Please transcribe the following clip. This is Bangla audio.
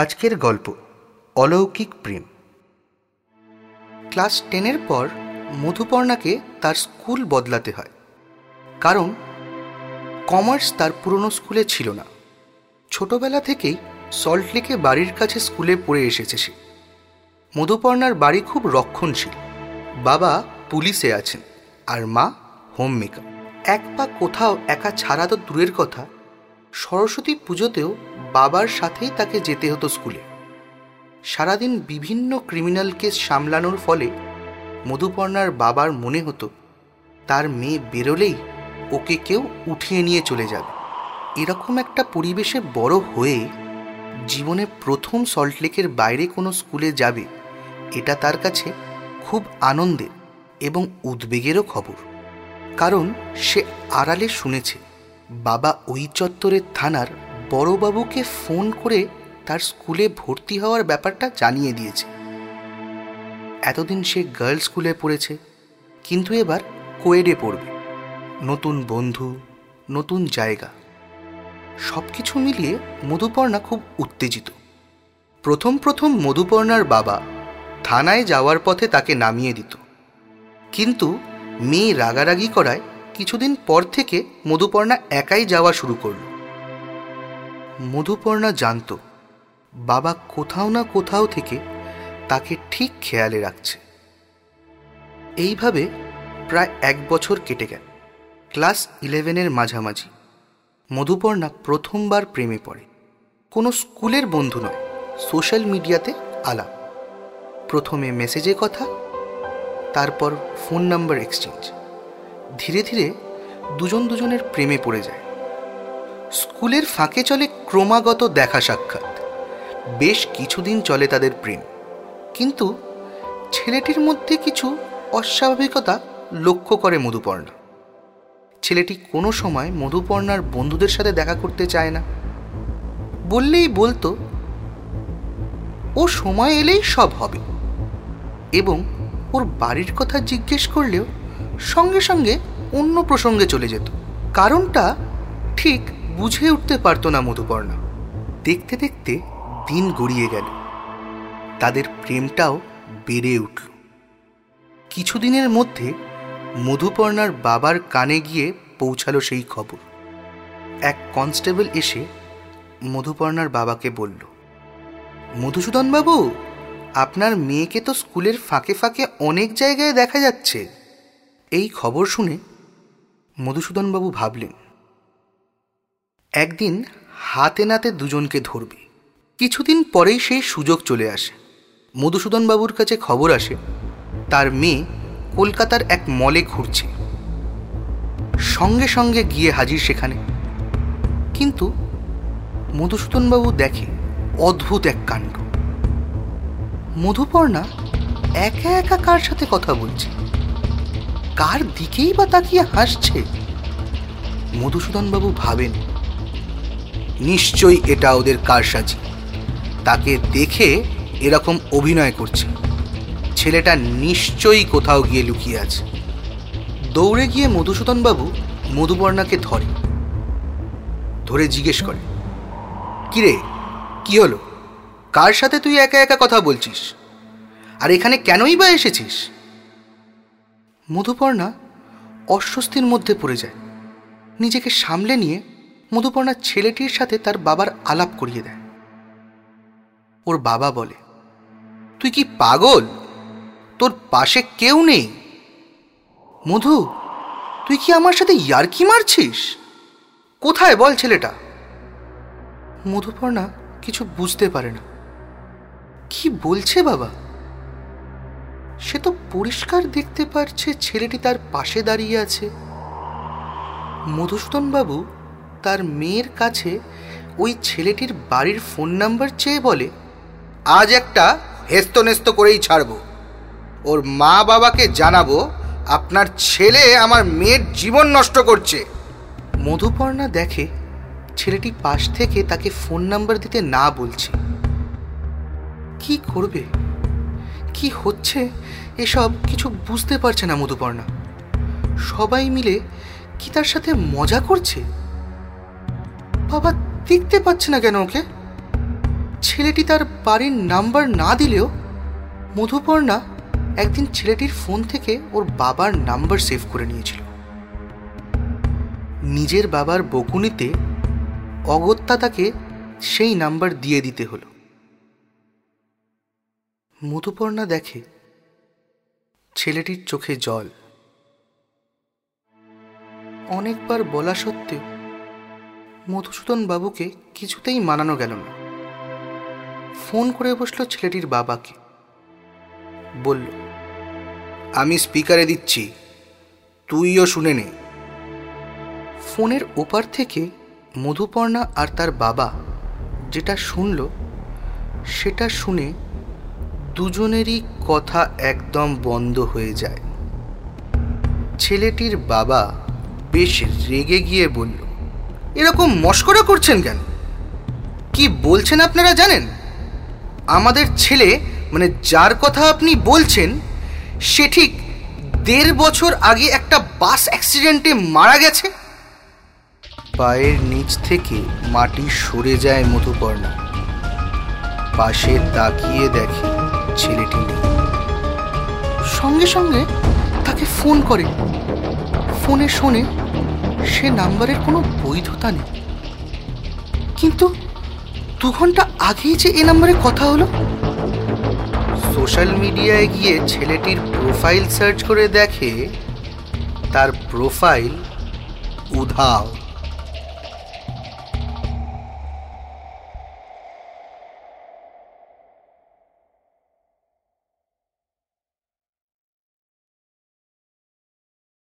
আজকের গল্প, অলৌকিক প্রেম। ক্লাস টেনের পর মধুপর্ণাকে তার স্কুল বদলাতে হয়। কারণ কমার্স তার পুরনো স্কুলে ছিল না। ছোটবেলা থেকেই সল্টলেকে বাড়ির কাছে স্কুলে পড়ে এসেছে সে। মধুপর্ণার বাড়ি খুব রক্ষণশীল। বাবা পুলিশে আছেন আর মা হোম মেকার। এক পা কোথাও একা ছাড়া তো দূরের কথা। সরস্বতী পুজোতেও বাবার সাথেই তাকে যেতে হতো স্কুলে। সারাদিন বিভিন্ন ক্রিমিনাল কেস সামলানোর ফলে মধুপর্ণার বাবার মনে হতো, তার মেয়ে বেরোলেই ওকে কেউ উঠিয়ে নিয়ে চলে যাবে। এরকম একটা পরিবেশে বড় হয়ে জীবনে প্রথম সল্টলেকের বাইরে কোনো স্কুলে যাবে, এটা তার কাছে খুব আনন্দের এবং উদ্বেগেরও খবর। কারণ সে আড়ালে শুনেছে, বাবা ওই চত্বরের থানার বড়বাবুকে ফোন করে তার স্কুলে ভর্তি হওয়ার ব্যাপারটা জানিয়ে দিয়েছে। এতদিন সে গার্লস স্কুলে পড়েছে, কিন্তু এবার কোয়েডে পড়বে। নতুন বন্ধু, নতুন জায়গা। সব কিছু মিলিয়ে মধুপর্ণা খুব উত্তেজিত। প্রথম প্রথম মধুপর্ণার বাবা থানায় যাওয়ার পথে তাকে নামিয়ে দিত। কিন্তু মেয়ে রাগারাগি করায় কিছুদিন পর থেকে মধুপর্ণা একাই যাওয়া শুরু করল। মধুপর্ণা জানত বাবা কোথাও না কোথাও থেকে তাকে ঠিক খেয়ালে রাখছে। এইভাবে প্রায় এক বছর কেটে গেল। ক্লাস ইলেভেনের মাঝামাঝি মধুপর্ণা প্রথমবার প্রেমে পড়ে। কোনো স্কুলের বন্ধু নয়, সোশ্যাল মিডিয়াতে আলাপ। প্রথমে মেসেজে কথা, তারপর ফোন নাম্বার এক্সচেঞ্জ। ধীরে ধীরে দুজন দুজনের প্রেমে পড়ে যায়। স্কুলের ফাঁকে চলে ক্রমাগত দেখা সাক্ষাৎ। বেশ কিছুদিন চলে তাদের প্রেম। কিন্তু ছেলেটির মধ্যে কিছু অস্বাভাবিকতা লক্ষ্য করে মধুপর্ণা। ছেলেটি কোনো সময় মধুপর্ণার বন্ধুদের সাথে দেখা করতে চায় না। বললেই বলতো, ও সময় এলেই সব হবে। এবং ওর বাড়ির কথা জিজ্ঞেস করলেও সঙ্গে সঙ্গে অন্য প্রসঙ্গে চলে যেত। কারণটা ঠিক বুঝে উঠতে পারতো না মধুপর্ণা। দেখতে দেখতে দিন গড়িয়ে গেল। তাদের প্রেমটাও বেড়ে উঠল। কিছুদিনের মধ্যে মধুপর্ণার বাবার কানে গিয়ে পৌঁছালো সেই খবর। এক কনস্টেবল এসে মধুপর্ণার বাবাকে বলল মধুসূদন বাবু আপনার মেয়েকে তো স্কুলের ফাঁকে ফাঁকে অনেক জায়গায় দেখা যাচ্ছে। এই খবর শুনে মধুসূদনবাবু ভাবলেন একদিন হাতে নাতে দুজনকে ধরবে। কিছুদিন পরেই সেই সুযোগ চলে আসে। মধুসূদনবাবুর কাছে খবর আসে, তার মেয়ে কলকাতার এক মলে ঘুরছে। সঙ্গে সঙ্গে গিয়ে হাজির সেখানে। কিন্তু মধুসূদনবাবু দেখে অদ্ভুত এক কাণ্ড। মধুপর্ণা একা একা কার সাথে কথা বলছে? কার দিকেই বা তাকিয়ে হাসছে? মধুসূদনবাবু ভাবেন নিশ্চয়ই এটা ওদের কারসাজি। তাকে দেখে এরকম অভিনয় করছে। ছেলেটা নিশ্চয়ই কোথাও গিয়ে লুকিয়ে আছে। দৌড়ে গিয়ে মধুসূদনবাবু মধুপর্ণাকে ধরে। ধরে জিজ্ঞেস করে, কিরে, কি হলো? কার সাথে তুই একা একা কথা বলছিস? আর এখানে কেনই বা এসেছিস? মধুপর্ণা অস্বস্তির মধ্যে পড়ে যায়। নিজেকে সামলে নিয়ে মধুপর্ণা ছেলেটির সাথে তার বাবার আলাপ করিয়ে দেয়। ওর বাবা বলে, তুই কি পাগল? তোর পাশে কেউ নেই? মধু, তুই কি আমার সাথে ইয়ারকি মারছিস? কোথায় বল ছেলেটা? মধুপর্ণা কিছু বুঝতে পারে না। কি বলছে বাবা? সে তো পরিষ্কার দেখতে পারছে ছেলেটি তার পাশে দাঁড়িয়ে আছে। মধুসূদনবাবু তার মেয়ের কাছে ওই ছেলেটির বাড়ির ফোন নাম্বার চেয়ে বলে, আজ একটা হেস্তনেস্ত করেই ছাড়ব। ওর মা বাবাকে জানাব, আপনার ছেলে আমার মেয়ের জীবন নষ্ট করছে। মধুপর্ণা দেখে ছেলেটি পাশ থেকে তাকে ফোন নাম্বার দিতে না বলছে। কি করবে? কি হচ্ছে? এসব কিছু বুঝতে পারছে না মধুপর্ণা। সবাই মিলে কি তার সাথে মজা করছে? বাবা দেখতে পাচ্ছে না কেন ওকে? ছেলেটি তার বাড়ির নাম্বার না দিলেও মধুপর্ণা একদিন ছেলেটির ফোন থেকে ওর বাবার নাম্বার সেভ করে নিয়েছিল। নিজের বাবার বকুনিতে অগত্যা তাকে সেই নাম্বার দিয়ে দিতে হলো। মধুপর্ণা দেখে ছেলেটির চোখে জল। অনেকবার বলা সত্ত্বেও মধুসূদন বাবুকে কিছুতেই মানানো গেল না। ফোন করে বসল ছেলেটির বাবাকে। বলল, আমি স্পিকারে দিচ্ছি। তুইও শুনে নে। ফোনের ওপার থেকে মধুপর্ণা আর তার বাবা যেটা শুনল, সেটা শুনে দুজনেরই কথা একদম বন্ধ হয়ে যায়। ছেলেটির বাবা বেশ রেগে গিয়ে বলল এরকম মস্করা করছেন কেন? কি বলছেন আপনারা জানেন? আমাদের ছেলে মানে যার কথা আপনি বলছেন, সে ঠিক দেড় বছর আগে একটা বাস অ্যাক্সিডেন্টে মারা গেছে? পায়ের নিচ থেকে মাটি সরে যায় মধুপর্ণা। পাশে তাকিয়ে দেখে ছেলেটি সঙ্গে সঙ্গে তাকে ফোন করে। ফোনে শোনে সে নাম্বারের কোনো বৈধতা নেই। কিন্তু দু ঘণ্টা আগেই যে এ নাম্বারে কথা হলো? সোশ্যাল মিডিয়ায় গিয়ে ছেলেটির প্রোফাইল সার্চ করে দেখে তার প্রোফাইল উধাও।